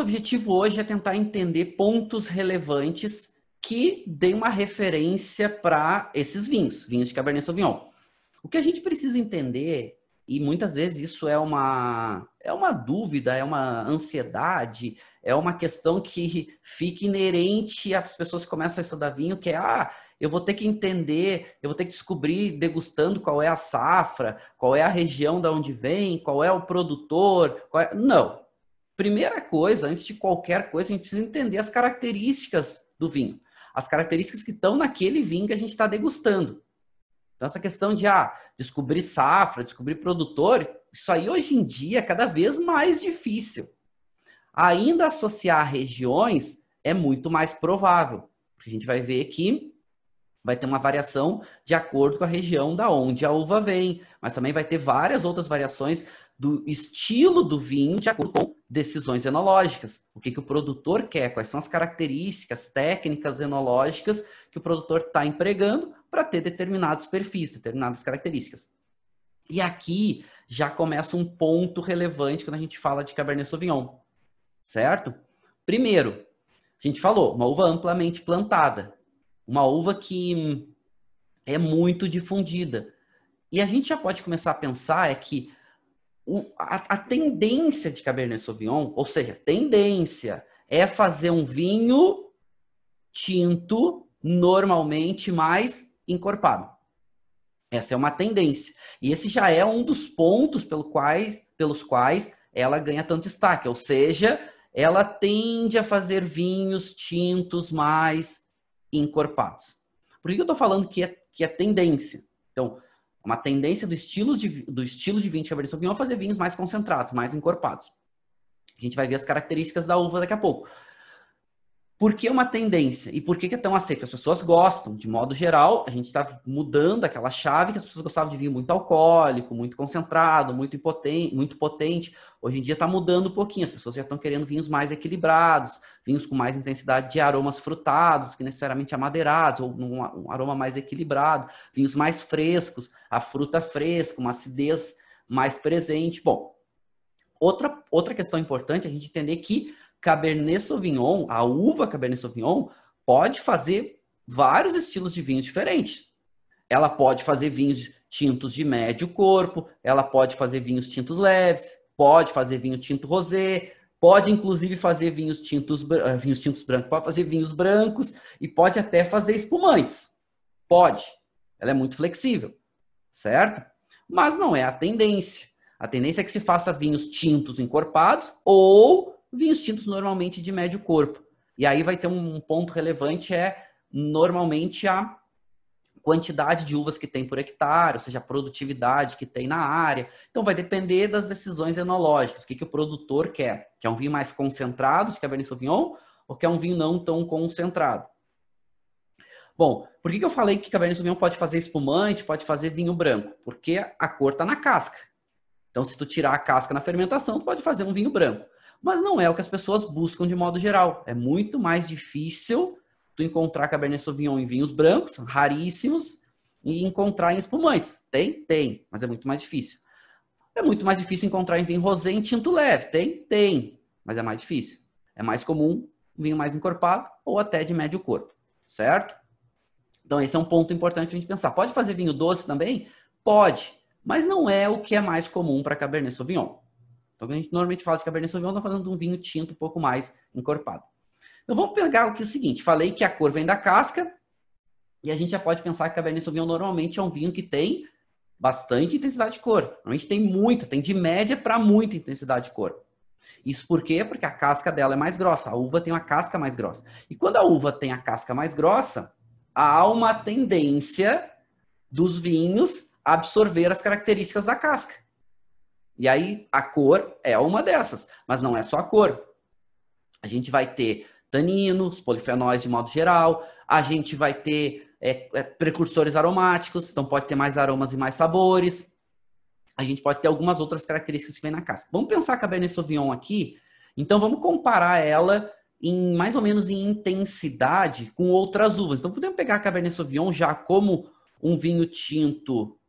Nosso objetivo hoje é tentar entender pontos relevantes que deem uma referência para esses vinhos, vinhos de Cabernet Sauvignon. O que a gente precisa entender, e muitas vezes isso é uma, é uma dúvida, é uma ansiedade, é uma questão que fica inerente às pessoas que começam a estudar vinho, que é, ah, eu vou ter que entender, eu vou ter que descobrir degustando qual é a safra, qual é a região da onde vem, qual é o produtor. É... Não. Primeira coisa, antes de qualquer coisa, a gente precisa entender as características do vinho. As características que estão naquele vinho que a gente está degustando. Então, essa questão de ah, descobrir safra, descobrir produtor, isso aí hoje em dia é cada vez mais difícil. Ainda associar regiões é muito mais provável, porque a gente vai ver que vai ter uma variação de acordo com a região da onde a uva vem, mas também vai ter várias outras variações do estilo do vinho de acordo com decisões enológicas. O que, que o produtor quer, quais são as características técnicas enológicas que o produtor está empregando para ter determinados perfis, determinadas características. E aqui já começa um ponto relevante quando a gente fala de Cabernet Sauvignon, certo? Primeiro, a gente falou, uma uva amplamente plantada, uma uva que é muito difundida. E a gente já pode começar a pensar é que o, a, a tendência de Cabernet Sauvignon, ou seja, tendência é fazer um vinho tinto normalmente mais encorpado. Essa é uma tendência. E esse já é um dos pontos pelo quais, pelos quais ela ganha tanto destaque. Ou seja, ela tende a fazer vinhos tintos mais encorpados. Por que eu estou falando que é, que é tendência? Então, uma tendência do estilo de, do estilo de vinho de Cabernet Sauvignon é fazer vinhos mais concentrados, mais encorpados. A gente vai ver as características da uva daqui a pouco. Por que uma tendência? E por que é tão aceito? As pessoas gostam, de modo geral, a gente está mudando aquela chave que as pessoas gostavam de vinho muito alcoólico, muito concentrado, muito potente, muito potente. Hoje em dia está mudando um pouquinho, as pessoas já estão querendo vinhos mais equilibrados, vinhos com mais intensidade de aromas frutados, que necessariamente amadeirados, ou um aroma mais equilibrado, vinhos mais frescos, a fruta fresca, uma acidez mais presente. Bom, outra, outra questão importante é a gente entender que Cabernet Sauvignon, a uva Cabernet Sauvignon, pode fazer vários estilos de vinhos diferentes. Ela pode fazer vinhos tintos de médio corpo, ela pode fazer vinhos tintos leves, pode fazer vinho tinto rosé, pode inclusive fazer vinhos tintos, uh, vinhos tintos brancos, pode fazer vinhos brancos e pode até fazer espumantes. Pode. Ela é muito flexível, certo? Mas não é a tendência. A tendência é que se faça vinhos tintos encorpados ou vinhos tintos normalmente de médio corpo. E aí vai ter um ponto relevante, é normalmente a quantidade de uvas que tem por hectare, ou seja, a produtividade que tem na área. Então vai depender das decisões enológicas, o que, que o produtor quer. Quer um vinho mais concentrado de Cabernet Sauvignon ou quer um vinho não tão concentrado? Bom, por que, que eu falei que Cabernet Sauvignon pode fazer espumante, pode fazer vinho branco? Porque a cor está na casca. Então, se tu tirar a casca na fermentação, tu pode fazer um vinho branco. Mas não é o que as pessoas buscam de modo geral. É muito mais difícil tu encontrar Cabernet Sauvignon em vinhos brancos, raríssimos, e encontrar em espumantes. Tem? Tem, mas é muito mais difícil. É muito mais difícil encontrar em vinho rosé em tinto leve. Tem? Tem, mas é mais difícil. É mais comum um vinho mais encorpado ou até de médio corpo, certo? Então esse é um ponto importante a gente pensar. Pode fazer vinho doce também? Pode, mas não é o que é mais comum para Cabernet Sauvignon. Então, a gente normalmente fala de Cabernet Sauvignon, está falando de um vinho tinto um pouco mais encorpado. Então, vamos pegar é o seguinte. Falei que a cor vem da casca e a gente já pode pensar que Cabernet Sauvignon normalmente é um vinho que tem bastante intensidade de cor. Normalmente tem muita, tem de média para muita intensidade de cor. Isso por quê? Porque a casca dela é mais grossa. A uva tem uma casca mais grossa. E quando a uva tem a casca mais grossa, há uma tendência dos vinhos absorver as características da casca. E aí a cor é uma dessas, mas não é só a cor. A gente vai ter taninos, polifenóis de modo geral, a gente vai ter é, é, precursores aromáticos, então pode ter mais aromas e mais sabores. A gente pode ter algumas outras características que vem na casca. Vamos pensar a Cabernet Sauvignon aqui, então vamos comparar ela em mais ou menos em intensidade com outras uvas. Então podemos pegar a Cabernet Sauvignon já como um vinho tinto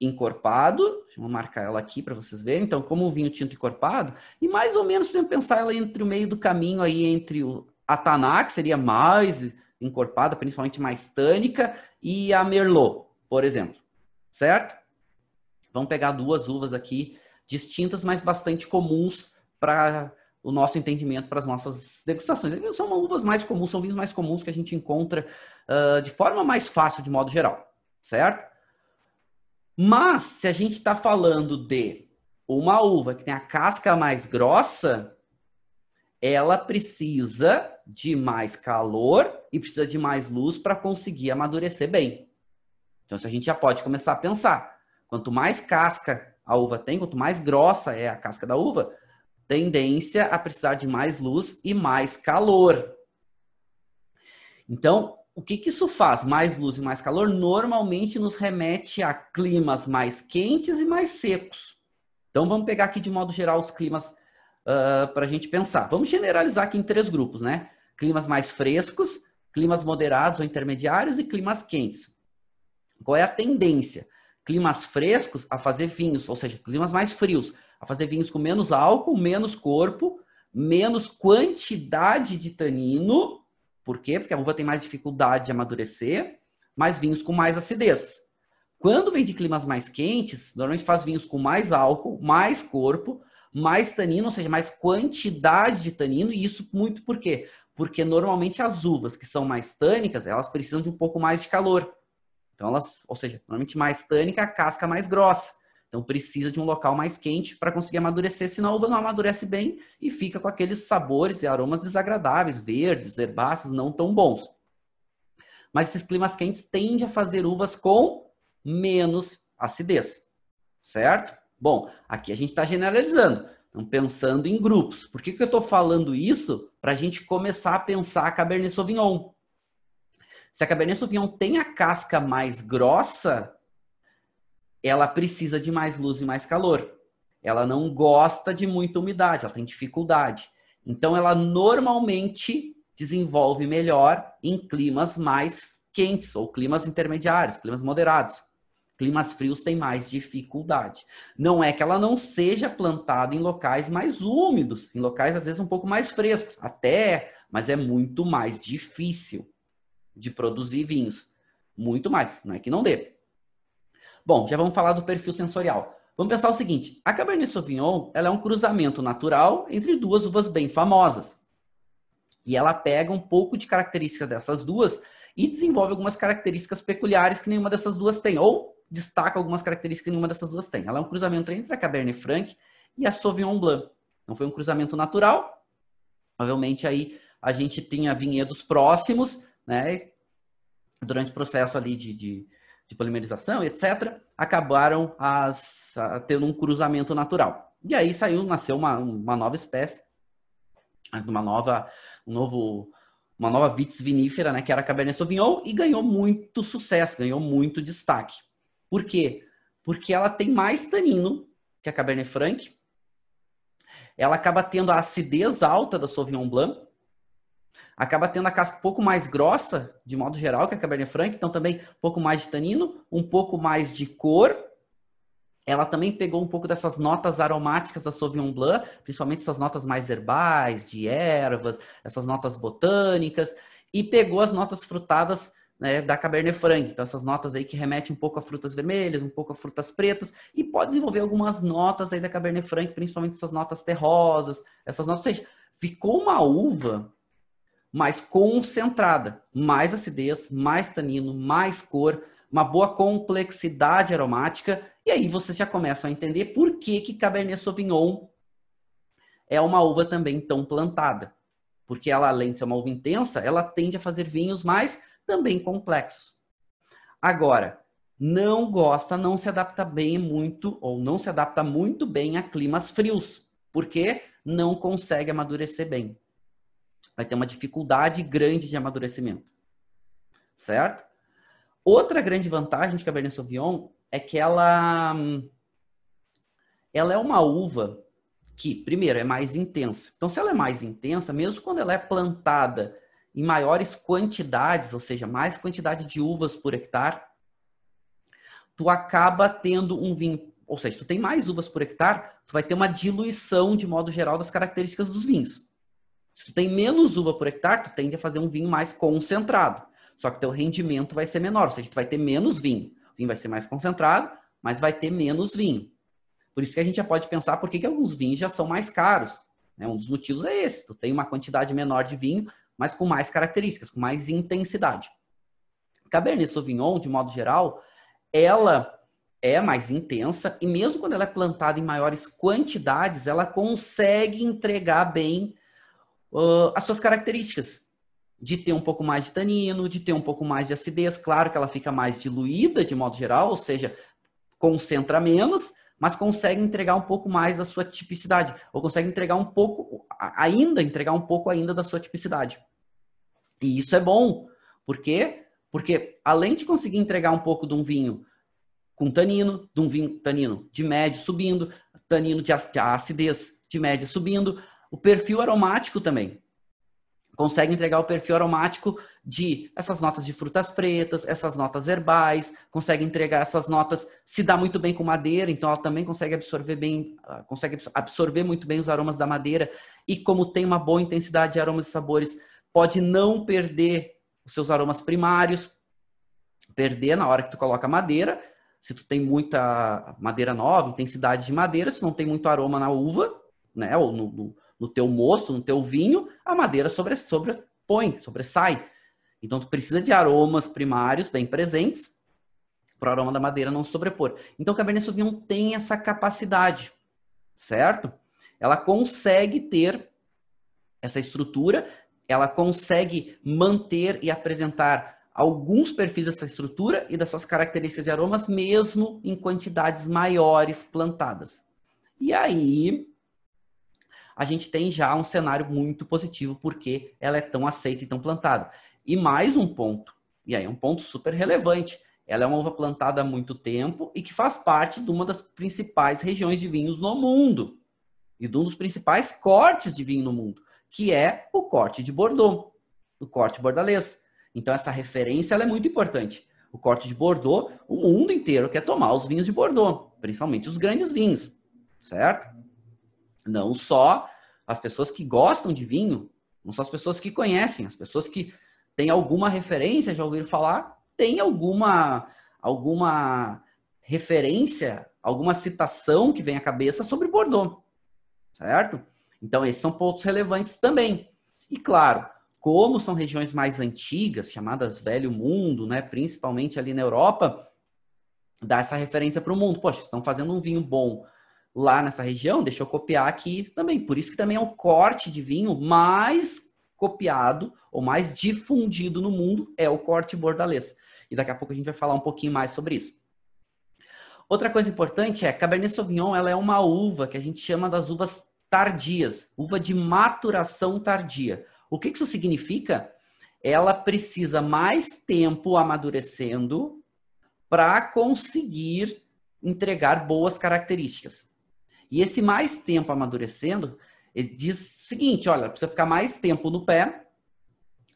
encorpado, eu marcar ela aqui para vocês verem. Então, como o vinho tinto encorpado, e mais ou menos podemos pensar ela entre o meio do caminho aí entre o Ataná, que seria mais encorpada, principalmente mais tânica, e a Merlot, por exemplo. Certo? Vamos pegar duas uvas aqui distintas, mas bastante comuns para o nosso entendimento, para as nossas degustações. São uvas mais comuns, são vinhos mais comuns que a gente encontra uh, de forma mais fácil, de modo geral. Certo? Mas, se a gente está falando de uma uva que tem a casca mais grossa, ela precisa de mais calor e precisa de mais luz para conseguir amadurecer bem. Então, isso a gente já pode começar a pensar. Quanto mais casca a uva tem, quanto mais grossa é a casca da uva, tendência a precisar de mais luz e mais calor. Então, o que, que isso faz? Mais luz e mais calor normalmente nos remete a climas mais quentes e mais secos. Então vamos pegar aqui de modo geral os climas uh, ah, para a gente pensar. Vamos generalizar aqui em três grupos, né? Climas mais frescos, climas moderados ou intermediários e climas quentes. Qual é a tendência? Climas frescos a fazer vinhos, ou seja, climas mais frios, a fazer vinhos com menos álcool, menos corpo, menos quantidade de tanino por quê? Porque a uva tem mais dificuldade de amadurecer, mais vinhos com mais acidez. Quando vem de climas mais quentes, normalmente faz vinhos com mais álcool, mais corpo, mais tanino, ou seja, mais quantidade de tanino, e isso muito por quê? Porque normalmente as uvas que são mais tânicas, elas precisam de um pouco mais de calor. Então elas, ou seja, normalmente mais tânica, a casca mais grossa. Então precisa de um local mais quente para conseguir amadurecer, senão a uva não amadurece bem e fica com aqueles sabores e aromas desagradáveis, verdes, herbáceos, não tão bons. Mas esses climas quentes tendem a fazer uvas com menos acidez, certo? Bom, aqui a gente está generalizando, então pensando em grupos. Por que, que eu estou falando isso? Para a gente começar a pensar a Cabernet Sauvignon. Se a Cabernet Sauvignon tem a casca mais grossa, ela precisa de mais luz e mais calor. Ela não gosta de muita umidade, ela tem dificuldade. Então, ela normalmente desenvolve melhor em climas mais quentes ou climas intermediários, climas moderados. Climas frios têm mais dificuldade. Não é que ela não seja plantada em locais mais úmidos, em locais às vezes um pouco mais frescos, até, mas é muito mais difícil de produzir vinhos. Muito mais, não é que não dê. Bom, já vamos falar do perfil sensorial. Vamos pensar o seguinte: a Cabernet Sauvignon ela é um cruzamento natural entre duas uvas bem famosas. E ela pega um pouco de características dessas duas e desenvolve algumas características peculiares que nenhuma dessas duas tem, ou destaca algumas características que nenhuma dessas duas tem. Ela é um cruzamento entre a Cabernet Franc e a Sauvignon Blanc. Não foi um cruzamento natural. Provavelmente aí a gente tinha vinhedos próximos, né? Durante o processo ali de, de de polimerização, etc., acabaram as, tendo um cruzamento natural. E aí saiu, nasceu uma, uma nova espécie, uma nova, um novo, uma nova vitis vinífera, né, que era a Cabernet Sauvignon, e ganhou muito sucesso, ganhou muito destaque. Por quê? Porque ela tem mais tanino que a Cabernet Franc, ela acaba tendo a acidez alta da Sauvignon Blanc, acaba tendo a casca um pouco mais grossa, de modo geral, que a Cabernet Franc, então também um pouco mais de tanino, um pouco mais de cor. Ela também pegou um pouco dessas notas aromáticas da Sauvignon Blanc, principalmente essas notas mais herbais, de ervas, essas notas botânicas, e pegou as notas frutadas né, da Cabernet Franc. Então, essas notas aí que remetem um pouco a frutas vermelhas, um pouco a frutas pretas, e pode desenvolver algumas notas aí da Cabernet Franc, principalmente essas notas terrosas, essas notas, ou seja, ficou uma uva mais concentrada, mais acidez, mais tanino, mais cor, uma boa complexidade aromática, e aí vocês já começam a entender por que que Cabernet Sauvignon é uma uva também tão plantada. Porque ela, além de ser uma uva intensa, ela tende a fazer vinhos mais também complexos. Agora, não gosta, não se adapta bem muito, ou não se adapta muito bem a climas frios, porque não consegue amadurecer bem vai ter uma dificuldade grande de amadurecimento. Certo? Outra grande vantagem de Cabernet Sauvignon é que ela ela é uma uva que, primeiro, é mais intensa. Então, se ela é mais intensa, mesmo quando ela é plantada em maiores quantidades, ou seja, mais quantidade de uvas por hectare, tu acaba tendo um vinho ou seja, tu tem mais uvas por hectare, tu vai ter uma diluição de modo geral das características dos vinhos. Se tu tem menos uva por hectare, tu tende a fazer um vinho mais concentrado. Só que teu rendimento vai ser menor, ou seja, tu vai ter menos vinho. O vinho vai ser mais concentrado, mas vai ter menos vinho. Por isso que a gente já pode pensar por que, que alguns vinhos já são mais caros. Né? Um dos motivos é esse. Tu tem uma quantidade menor de vinho, mas com mais características, com mais intensidade. Cabernet Sauvignon, de modo geral, ela é mais intensa e mesmo quando ela é plantada em maiores quantidades, ela consegue entregar bem uh, as suas características de ter um pouco mais de tanino, de ter um pouco mais de acidez. Claro que ela fica mais diluída de modo geral, ou seja, concentra menos, mas consegue entregar um pouco mais da sua tipicidade, ou consegue entregar um pouco, ainda entregar um pouco ainda da sua tipicidade. E isso é bom, por quê? Porque além de conseguir entregar um pouco de um vinho com tanino, de um vinho tanino de médio subindo, tanino de acidez de média subindo, o perfil aromático também. Consegue entregar o perfil aromático de essas notas de frutas pretas, essas notas herbais, consegue entregar essas notas, se dá muito bem com madeira, então ela também consegue absorver bem, ah, consegue absorver muito bem os aromas da madeira. E como tem uma boa intensidade de aromas e sabores, pode não perder os seus aromas primários, perder na hora que tu coloca madeira, se tu tem muita madeira nova, intensidade de madeira, se não tem muito aroma na uva, né, ou no, no no teu mosto, no teu vinho, a madeira sobre, sobrepõe, sobressai. Então, tu precisa de aromas primários bem presentes para o aroma da madeira não sobrepor. Então, o Cabernet Sauvignon tem essa capacidade, certo? Ela consegue ter essa estrutura, ela consegue manter e apresentar alguns perfis dessa estrutura e das suas características de aromas, mesmo em quantidades maiores plantadas. E aí, a gente tem já um cenário muito positivo porque ela é tão aceita e tão plantada. E mais um ponto, e aí um ponto super relevante, ela é uma uva plantada há muito tempo e que faz parte de uma das principais regiões de vinhos no mundo e de um dos principais cortes de vinho no mundo, que é o corte de Bordeaux, o corte bordalês. Então essa referência é muito importante. O corte de Bordeaux, o mundo inteiro quer tomar os vinhos de Bordeaux, principalmente os grandes vinhos, certo? Não só as pessoas que gostam de vinho, não só as pessoas que conhecem, as pessoas que têm alguma referência, já ouviram falar, tem alguma alguma referência, alguma citação que vem à cabeça sobre Bordeaux, certo? Então esses são pontos relevantes também. E claro, como são regiões mais antigas, chamadas Velho Mundo, né, principalmente ali na Europa, dá essa referência para o mundo. Poxa, estão fazendo um vinho bom lá nessa região, deixa eu copiar aqui também. Por isso que também é o corte de vinho mais copiado ou mais difundido no mundo é o corte bordalês. E daqui a pouco a gente vai falar um pouquinho mais sobre isso. Outra coisa importante é Cabernet Sauvignon, ela é uma uva que a gente chama das uvas tardias, uva de maturação tardia. O que isso significa? Ela precisa mais tempo amadurecendo para conseguir entregar boas características. E esse mais tempo amadurecendo, diz o seguinte: olha, precisa ficar mais tempo no pé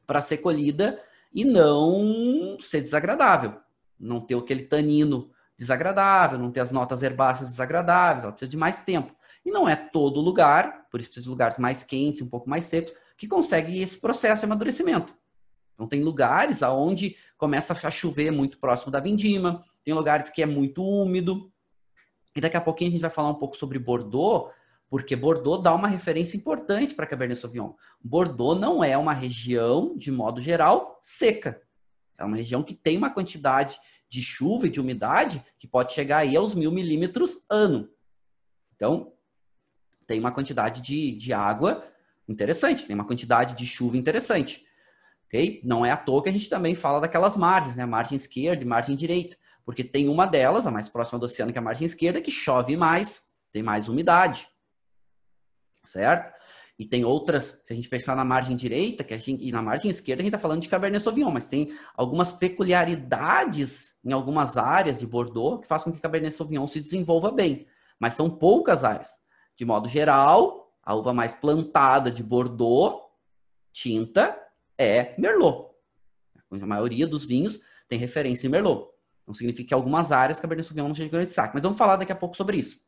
para ser colhida e não ser desagradável. Não ter aquele tanino desagradável, não ter as notas herbáceas desagradáveis, ela precisa de mais tempo. E não é todo lugar, por isso precisa de lugares mais quentes, um pouco mais secos, que consegue esse processo de amadurecimento. Então tem lugares aonde começa a chover muito próximo da vindima, tem lugares que é muito úmido, e daqui a pouquinho a gente vai falar um pouco sobre Bordeaux, porque Bordeaux dá uma referência importante para Cabernet Sauvignon. Bordeaux não é uma região, de modo geral, seca. É uma região que tem uma quantidade de chuva e de umidade que pode chegar aí aos mil milímetros ano. Então, tem uma quantidade de, de água interessante, tem uma quantidade de chuva interessante. Okay? Não é à toa que a gente também fala daquelas margens, né? Margem esquerda e margem direita. Porque tem uma delas, a mais próxima do oceano, que é a margem esquerda, que chove mais, tem mais umidade. Certo? E tem outras, se a gente pensar na margem direita, que a gente, e na margem esquerda, a gente está falando de Cabernet Sauvignon, mas tem algumas peculiaridades em algumas áreas de Bordeaux que fazem com que Cabernet Sauvignon se desenvolva bem. Mas são poucas áreas. De modo geral, a uva mais plantada de Bordeaux, tinta, é Merlot. A maioria dos vinhos tem referência em Merlot. Não significa que algumas áreas Cabernet Sauvignon não seja de grande destaque. Mas vamos falar daqui a pouco sobre isso.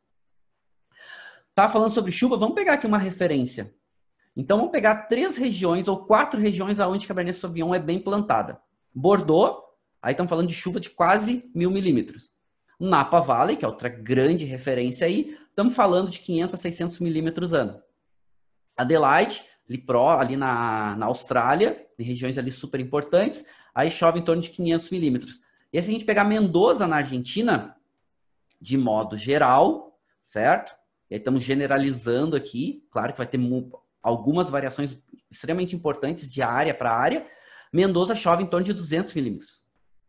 Tá falando sobre chuva, vamos pegar aqui uma referência. Então vamos pegar três regiões ou quatro regiões aonde Cabernet Sauvignon é bem plantada. Bordeaux, aí estamos falando de chuva de quase mil milímetros. Napa Valley, que é outra grande referência aí, estamos falando de 500 a 600 milímetros ano. Adelaide, ali, pro, ali na, na Austrália, em regiões ali super importantes, aí chove em torno de 500 milímetros. E se a gente pegar Mendoza na Argentina, de modo geral, certo? E aí estamos generalizando aqui, claro que vai ter algumas variações extremamente importantes de área para área. Mendoza chove em torno de 200 milímetros.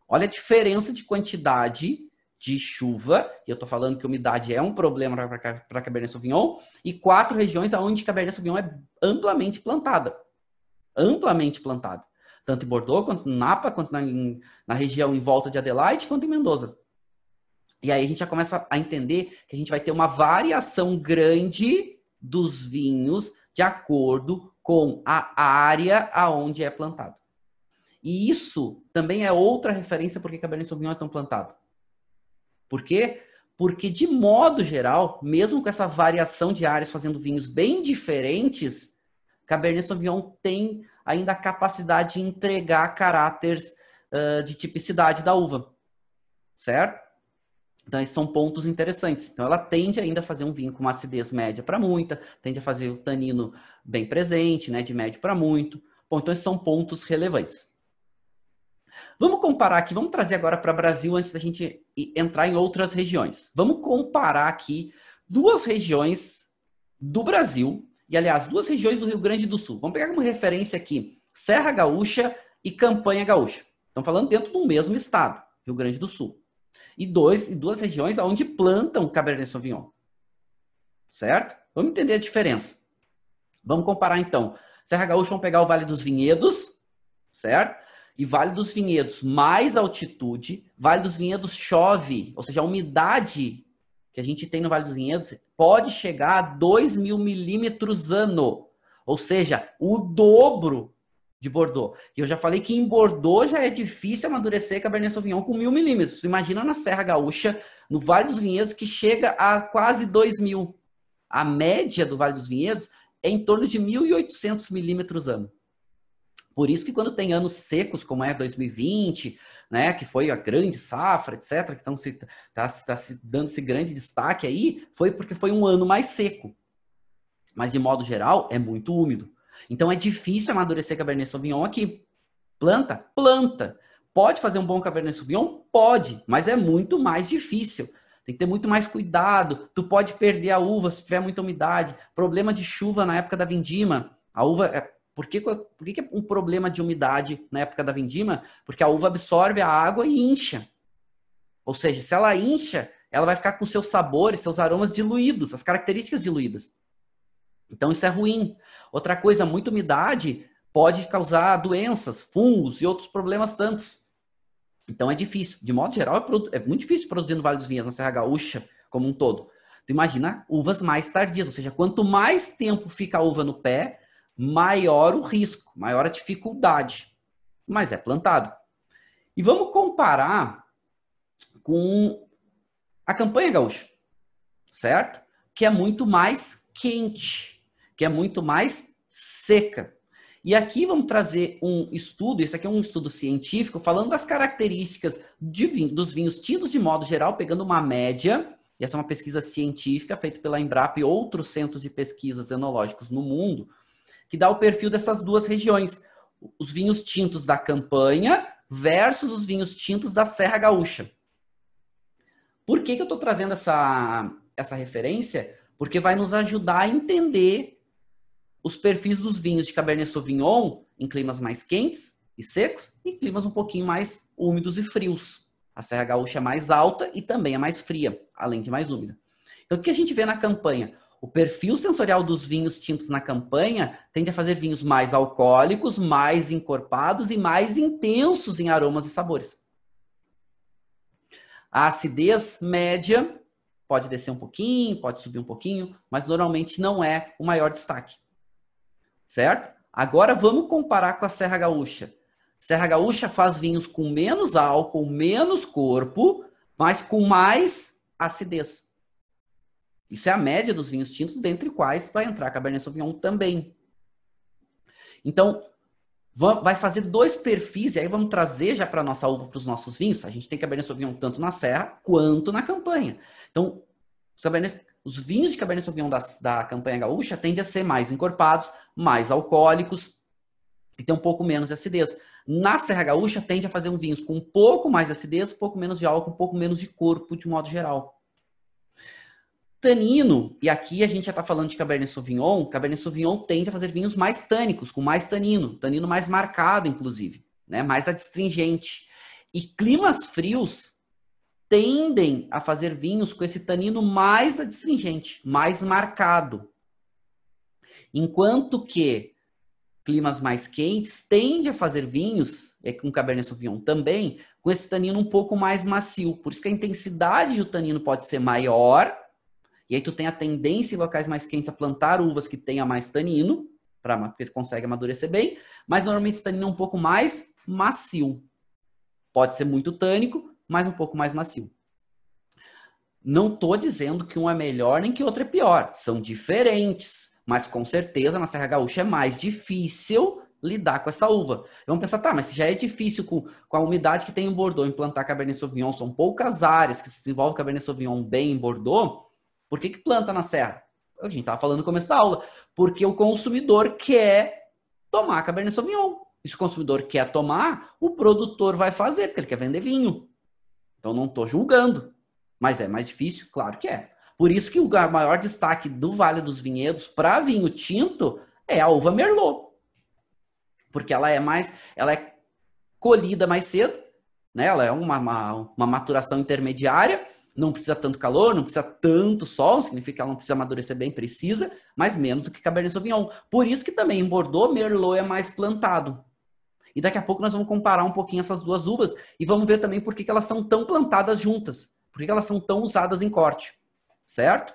Olha a diferença de quantidade de chuva, e eu estou falando que umidade é um problema para Cabernet Sauvignon, e quatro regiões onde Cabernet Sauvignon é amplamente plantada. Amplamente plantada. Tanto em Bordeaux, quanto em Napa, quanto na, em, na região em volta de Adelaide, quanto em Mendoza. E aí a gente já começa a entender que a gente vai ter uma variação grande dos vinhos de acordo com a área aonde é plantado. E isso também é outra referência porque Cabernet Sauvignon é tão plantado. Por quê? Porque, de modo geral, mesmo com essa variação de áreas fazendo vinhos bem diferentes, Cabernet Sauvignon tem ainda a capacidade de entregar caráteres uh, de tipicidade da uva. Certo? Então, esses são pontos interessantes. Então, ela tende ainda a fazer um vinho com uma acidez média para muita, tende a fazer o tanino bem presente, né, de médio para muito. Bom, então, esses são pontos relevantes. Vamos comparar aqui, vamos trazer agora para o Brasil antes da gente entrar em outras regiões. Vamos comparar aqui duas regiões do Brasil, e aliás, duas regiões do Rio Grande do Sul. Vamos pegar como referência aqui Serra Gaúcha e Campanha Gaúcha. Estamos falando dentro do mesmo estado, Rio Grande do Sul. E, dois, e duas regiões onde plantam Cabernet Sauvignon. Certo? Vamos entender a diferença. Vamos comparar então. Serra Gaúcha, vamos pegar o Vale dos Vinhedos, certo? E Vale dos Vinhedos, mais altitude. Vale dos Vinhedos chove, ou seja, a umidade que a gente tem no Vale dos Vinhedos pode chegar a 2 mil milímetros ano. Ou seja, o dobro de Bordeaux. E eu já falei que em Bordeaux já é difícil amadurecer Cabernet Sauvignon com mil milímetros. Imagina na Serra Gaúcha, no Vale dos Vinhedos, que chega a quase 2 mil. A média do Vale dos Vinhedos é em torno de 1.800 milímetros ano. Por isso que quando tem anos secos, como é 2020, né, que foi a grande safra, etc., que estão se, tá, tá se dando esse grande destaque aí, foi porque foi um ano mais seco. Mas, de modo geral, é muito úmido. Então, é difícil amadurecer Cabernet Sauvignon aqui. Planta? Planta. Pode fazer um bom Cabernet Sauvignon? Pode, mas é muito mais difícil. Tem que ter muito mais cuidado. Tu pode perder a uva se tiver muita umidade. Problema de chuva na época da vindima. A uva, é, por que, por que, é um problema de umidade na época da vindima? Porque a uva absorve a água e incha. Ou seja, se ela incha, ela vai ficar com seus sabores, seus aromas diluídos, as características diluídas. Então isso é ruim. Outra coisa, muita umidade pode causar doenças, fungos e outros problemas tantos. Então é difícil. De modo geral, é, é muito difícil produzir no Vale dos Vinhedos, na Serra Gaúcha, como um todo. Tu imagina uvas mais tardias, ou seja, quanto mais tempo fica a uva no pé, maior o risco, maior a dificuldade. Mas é plantado. E vamos comparar com a campanha gaúcha, certo? Que é muito mais quente, que é muito mais seca. E aqui vamos trazer um estudo, esse aqui é um estudo científico, falando das características vinho, dos vinhos tintos de modo geral, pegando uma média, e essa é uma pesquisa científica feita pela Embrapa e outros centros de pesquisas enológicos no mundo, que dá o perfil dessas duas regiões. Os vinhos tintos da campanha versus os vinhos tintos da Serra Gaúcha. Por que, que eu estou trazendo essa, essa referência? Porque vai nos ajudar a entender os perfis dos vinhos de Cabernet Sauvignon em climas mais quentes e secos e climas um pouquinho mais úmidos e frios. A Serra Gaúcha é mais alta e também é mais fria, além de mais úmida. Então, o que a gente vê na campanha? O perfil sensorial dos vinhos tintos na campanha tende a fazer vinhos mais alcoólicos, mais encorpados e mais intensos em aromas e sabores. A acidez média pode descer um pouquinho, pode subir um pouquinho, mas normalmente não é o maior destaque. Certo? Agora vamos comparar com a Serra Gaúcha. Serra Gaúcha faz vinhos com menos álcool, menos corpo, mas com mais acidez. Isso é a média dos vinhos tintos, dentre quais vai entrar Cabernet Sauvignon também. Então, vai fazer dois perfis, e aí vamos trazer já para a nossa uva, para os nossos vinhos. A gente tem Cabernet Sauvignon tanto na serra quanto na campanha. Então, os, Cabernet, os vinhos de Cabernet Sauvignon da, da campanha gaúcha tendem a ser mais encorpados, mais alcoólicos e ter um pouco menos de acidez. Na Serra Gaúcha tende a fazer um vinhos com um pouco mais de acidez, um pouco menos de álcool, um pouco menos de corpo, de modo geral. Tanino, e aqui a gente já está falando de Cabernet Sauvignon, Cabernet Sauvignon tende a fazer vinhos mais tânicos, com mais tanino, tanino mais marcado, inclusive, né? mais adstringente. E climas frios tendem a fazer vinhos com esse tanino mais adstringente, mais marcado. Enquanto que climas mais quentes, tende a fazer vinhos, é com Cabernet Sauvignon também, com esse tanino um pouco mais macio. Por isso que a intensidade do tanino pode ser maior, e aí tu tem a tendência em locais mais quentes a plantar uvas que tenha mais tanino, pra, porque consegue amadurecer bem, mas normalmente esse tanino é um pouco mais macio. Pode ser muito tânico, mas um pouco mais macio. Não estou dizendo que um é melhor nem que outro é pior. São diferentes. Mas com certeza na Serra Gaúcha é mais difícil lidar com essa uva. Vamos pensar, tá, mas se já é difícil com, com a umidade que tem em Bordeaux implantar Cabernet Sauvignon, são poucas áreas que se desenvolve Cabernet Sauvignon bem em Bordeaux, por que, que planta na Serra? A gente estava falando no começo da aula. Porque o consumidor quer tomar Cabernet Sauvignon. E se o consumidor quer tomar, o produtor vai fazer, porque ele quer vender vinho. Então não estou julgando. Mas é mais difícil? Claro que é. Por isso que o maior destaque do Vale dos Vinhedos para vinho tinto é a uva Merlot. Porque ela é mais, ela é colhida mais cedo, né? Ela é uma, uma, uma maturação intermediária, não precisa tanto calor, não precisa tanto sol, significa que ela não precisa amadurecer bem, precisa, mas menos do que Cabernet Sauvignon. Por isso que também em Bordeaux, Merlot é mais plantado. E daqui a pouco nós vamos comparar um pouquinho essas duas uvas e vamos ver também por que, elas são tão plantadas juntas, por que, que elas são tão usadas em corte certo?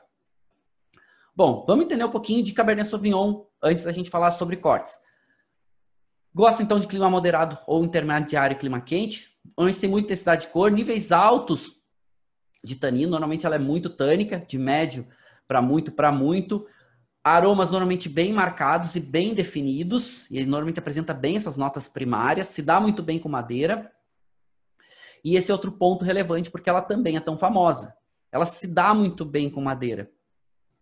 Bom, vamos entender um pouquinho de Cabernet Sauvignon antes da gente falar sobre cortes. Gosta então de clima moderado ou intermediário e clima quente, onde tem muita intensidade de cor, níveis altos de tanino, normalmente ela é muito tânica, de médio para muito para muito, aromas normalmente bem marcados e bem definidos, e ele normalmente apresenta bem essas notas primárias, se dá muito bem com madeira. E esse é outro ponto relevante porque ela também é tão famosa ela se dá muito bem com madeira,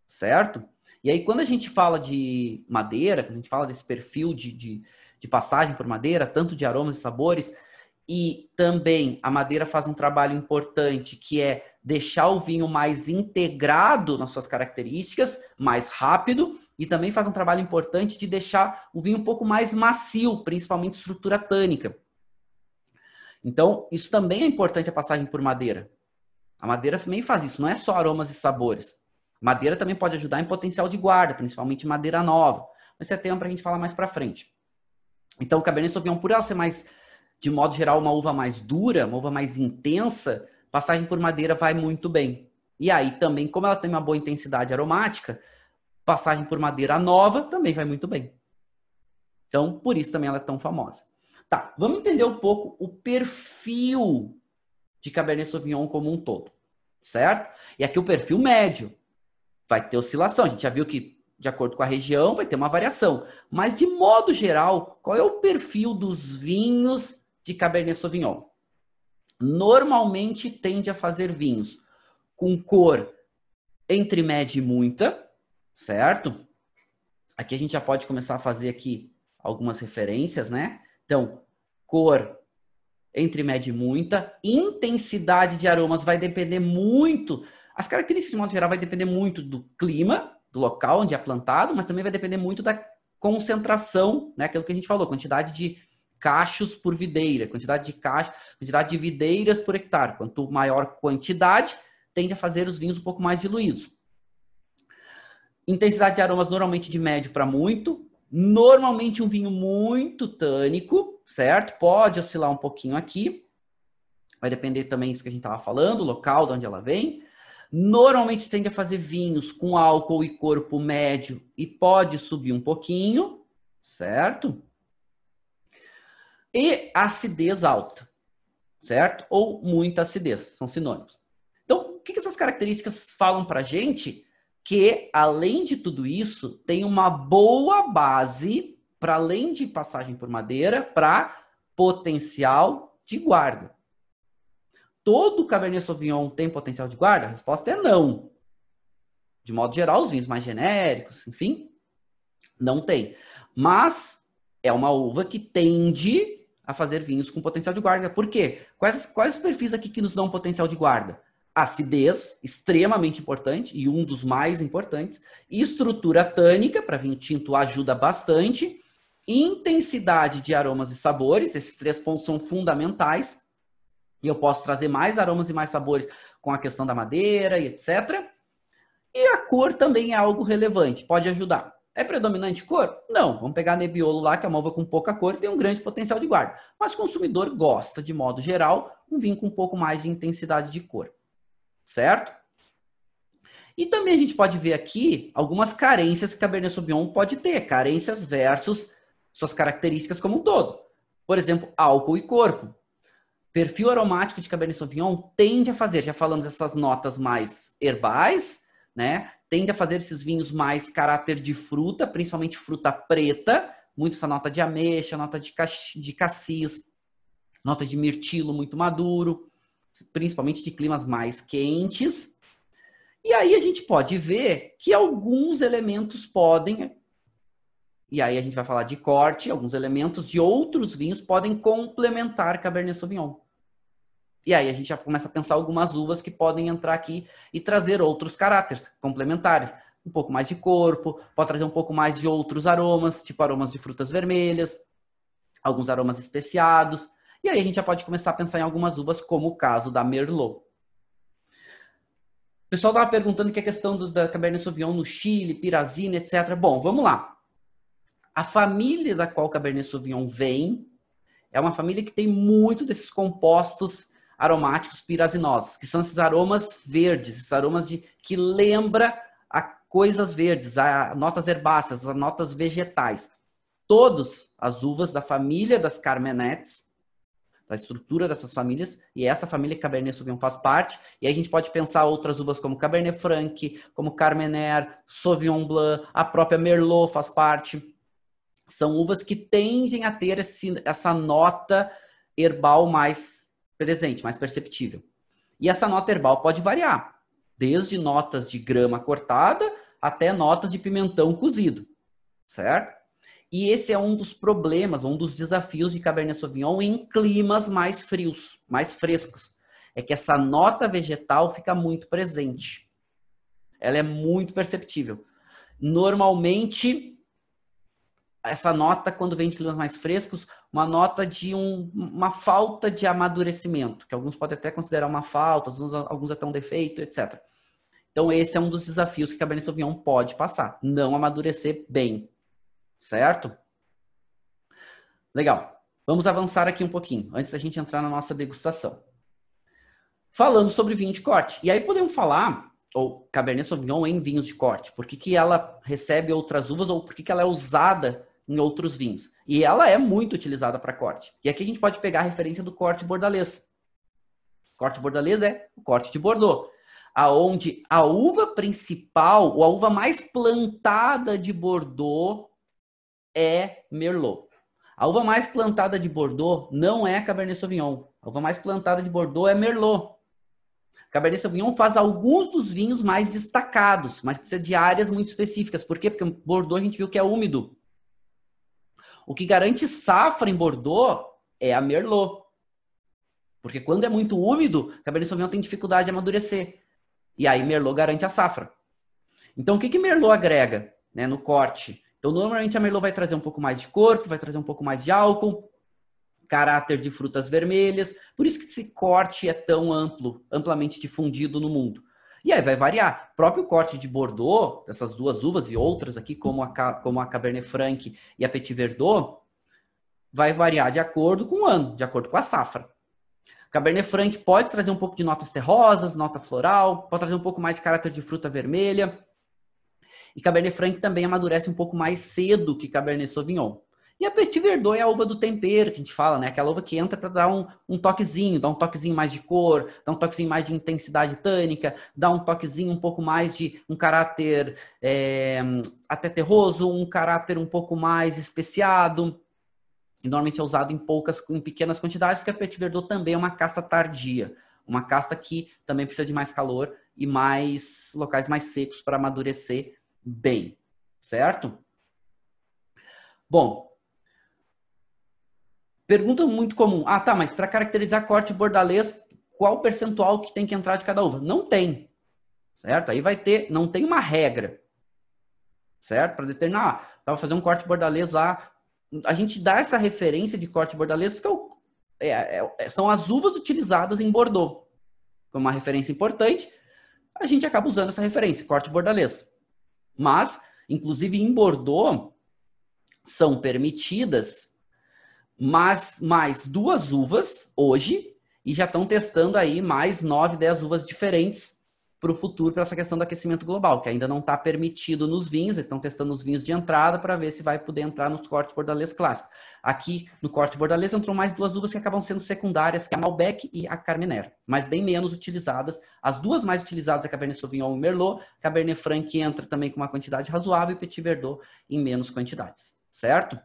certo? E aí, quando a gente fala de madeira, quando a gente fala desse perfil de, de, de passagem por madeira, tanto de aromas e sabores, e também a madeira faz um trabalho importante que é deixar o vinho mais integrado nas suas características, mais rápido, e também faz um trabalho importante de deixar o vinho um pouco mais macio, principalmente estrutura tânica. Então, isso também é importante a passagem por madeira. A madeira também faz isso, não é só aromas e sabores. Madeira também pode ajudar em potencial de guarda, principalmente madeira nova. Mas isso é tema para a gente falar mais para frente. Então, o Cabernet Sauvignon, por ela ser mais, de modo geral, uma uva mais dura, uma uva mais intensa, passagem por madeira vai muito bem. E aí também, como ela tem uma boa intensidade aromática, passagem por madeira nova também vai muito bem. Então, por isso também ela é tão famosa. Tá, vamos entender um pouco o perfil de Cabernet Sauvignon como um todo, certo? E aqui o perfil médio vai ter oscilação. A gente já viu que, de acordo com a região, vai ter uma variação. Mas, de modo geral, qual é o perfil dos vinhos de Cabernet Sauvignon? Normalmente tende a fazer vinhos com cor entre média e muita, certo? Aqui a gente já pode começar a fazer aqui algumas referências, né? Então, cor entre média e muita. Intensidade de aromas vai depender muito. As características, de modo geral, vai depender muito do clima, do local onde é plantado, mas também vai depender muito da concentração, né? Aquilo que a gente falou, quantidade de cachos por videira, quantidade de cachos, quantidade de videiras por hectare. Quanto maior quantidade, tende a fazer os vinhos um pouco mais diluídos. Intensidade de aromas normalmente de médio para muito. Normalmente um vinho muito tânico, certo? Pode oscilar um pouquinho aqui. Vai depender também disso que a gente estava falando, local de onde ela vem. Normalmente tende a fazer vinhos com álcool e corpo médio e pode subir um pouquinho, certo? E acidez alta, certo? Ou muita acidez, são sinônimos. Então, o que, essas características falam para gente? Que, além de tudo isso, tem uma boa base, para além de passagem por madeira, para potencial de guarda. Todo Cabernet Sauvignon tem potencial de guarda? A resposta é não. De modo geral, os vinhos mais genéricos, enfim, não tem. Mas é uma uva que tende a fazer vinhos com potencial de guarda. Por quê? Quais, quais os perfis aqui que nos dão potencial de guarda? Acidez, extremamente importante, e um dos mais importantes. Estrutura tânica, para vinho tinto ajuda bastante. Intensidade de aromas e sabores, esses três pontos são fundamentais. E eu posso trazer mais aromas e mais sabores com a questão da madeira e etc. E a cor também é algo relevante, pode ajudar. É predominante cor? Não. Vamos pegar Nebbiolo lá, que é uma uva com pouca cor e tem um grande potencial de guarda. Mas o consumidor gosta, de modo geral, um vinho com um pouco mais de intensidade de cor. Certo? E também a gente pode ver aqui algumas carências que Cabernet Sauvignon pode ter. Carências versus suas características como um todo. Por exemplo, álcool e corpo. Perfil aromático de Cabernet Sauvignon tende a fazer, já falamos essas notas mais herbais, né? Tende a fazer esses vinhos mais caráter de fruta, principalmente fruta preta, muito essa nota de ameixa, nota de, de cassis, nota de mirtilo muito maduro, principalmente de climas mais quentes. E aí a gente pode ver que alguns elementos podem, e aí a gente vai falar de corte, alguns elementos de outros vinhos podem complementar Cabernet Sauvignon. E aí a gente já começa a pensar algumas uvas que podem entrar aqui e trazer outros caráteres complementares. Um pouco mais de corpo, pode trazer um pouco mais de outros aromas, tipo aromas de frutas vermelhas, alguns aromas especiados. E aí a gente já pode começar a pensar em algumas uvas, como o caso da Merlot. O pessoal estava perguntando que a questão dos, da Cabernet Sauvignon no Chile, Pirazina, etc. Bom, vamos lá. A família da qual Cabernet Sauvignon vem é uma família que tem muito desses compostos aromáticos pirazinosos, que são esses aromas verdes, esses aromas de, que lembra a coisas verdes, a notas herbáceas, a notas vegetais. Todas as uvas da família das Carmenetes, da estrutura dessas famílias, e essa família Cabernet Sauvignon faz parte, e a gente pode pensar outras uvas como Cabernet Franc, como Carmener, Sauvignon Blanc, a própria Merlot faz parte. São uvas que tendem a ter esse, essa nota herbal mais presente, mais perceptível. E essa nota herbal pode variar, desde notas de grama cortada até notas de pimentão cozido, certo? E esse é um dos problemas, um dos desafios de Cabernet Sauvignon em climas mais frios, mais frescos. É que essa nota vegetal fica muito presente. Ela é muito perceptível. Normalmente, essa nota, quando vem de climas mais frescos, uma nota de um, uma falta de amadurecimento, que alguns podem até considerar uma falta, alguns, alguns até um defeito, etc. Então, esse é um dos desafios que a Cabernet Sauvignon pode passar, não amadurecer bem, certo? Legal. Vamos avançar aqui um pouquinho, antes da gente entrar na nossa degustação. Falando sobre vinho de corte. E aí podemos falar, ou Cabernet Sauvignon em vinhos de corte, por que, que ela recebe outras uvas, ou por que, que ela é usada em outros vinhos. E ela é muito utilizada para corte. E aqui a gente pode pegar a referência do corte bordalês. Corte bordalês é o corte de Bordeaux, aonde a uva principal, ou a uva mais plantada de Bordeaux é Merlot. A uva mais plantada de Bordeaux não é Cabernet Sauvignon. A uva mais plantada de Bordeaux é Merlot. Cabernet Sauvignon faz alguns dos vinhos mais destacados, mas precisa de áreas muito específicas. Por quê? Porque Bordeaux a gente viu que é úmido. O que garante safra em Bordeaux é a Merlot. Porque quando é muito úmido, Cabernet Sauvignon tem dificuldade de amadurecer. E aí Merlot garante a safra. Então o que, que Merlot agrega né, no corte? Então normalmente a Merlot vai trazer um pouco mais de corpo, vai trazer um pouco mais de álcool, caráter de frutas vermelhas. Por isso que esse corte é tão amplo, amplamente difundido no mundo. E aí vai variar. O próprio corte de Bordeaux, dessas duas uvas e outras aqui, como a, como a Cabernet Franc e a Petit Verdot, vai variar de acordo com o ano, de acordo com a safra. Cabernet Franc pode trazer um pouco de notas terrosas, nota floral, pode trazer um pouco mais de caráter de fruta vermelha. E Cabernet Franc também amadurece um pouco mais cedo que Cabernet Sauvignon. E a Petit Verdot é a uva do tempero, que a gente fala, né? Aquela uva que entra para dar um, um toquezinho, dar um toquezinho mais de cor, dar um toquezinho mais de intensidade tânica, dar um toquezinho um pouco mais de um caráter é, até terroso, um caráter um pouco mais especiado. E normalmente é usado em poucas, em pequenas quantidades, porque a Petit Verdot também é uma casta tardia. Uma casta que também precisa de mais calor e mais locais mais secos para amadurecer bem, certo? Bom, Pergunta muito comum. Ah, tá, mas para caracterizar corte bordalês, qual percentual que tem que entrar de cada uva? Não tem. Certo? Aí vai ter, não tem uma regra. Certo? Para determinar, ah, para fazer um corte bordalês lá, a gente dá essa referência de corte bordalês porque é, é, é, são as uvas utilizadas em Bordeaux. Como uma referência importante, a gente acaba usando essa referência, corte bordalês. Mas, inclusive em Bordeaux, são permitidas mas mais duas uvas hoje e já estão testando aí mais nove, dez uvas diferentes para o futuro, para essa questão do aquecimento global, que ainda não está permitido nos vinhos, estão testando os vinhos de entrada para ver se vai poder entrar nos cortes bordalês clássicos. Aqui, no corte bordalês, entrou mais duas uvas que acabam sendo secundárias, que é a Malbec e a Carmenère, mas bem menos utilizadas. As duas mais utilizadas é a Cabernet Sauvignon e Merlot, Cabernet Franc entra também com uma quantidade razoável e Petit Verdot em menos quantidades, certo?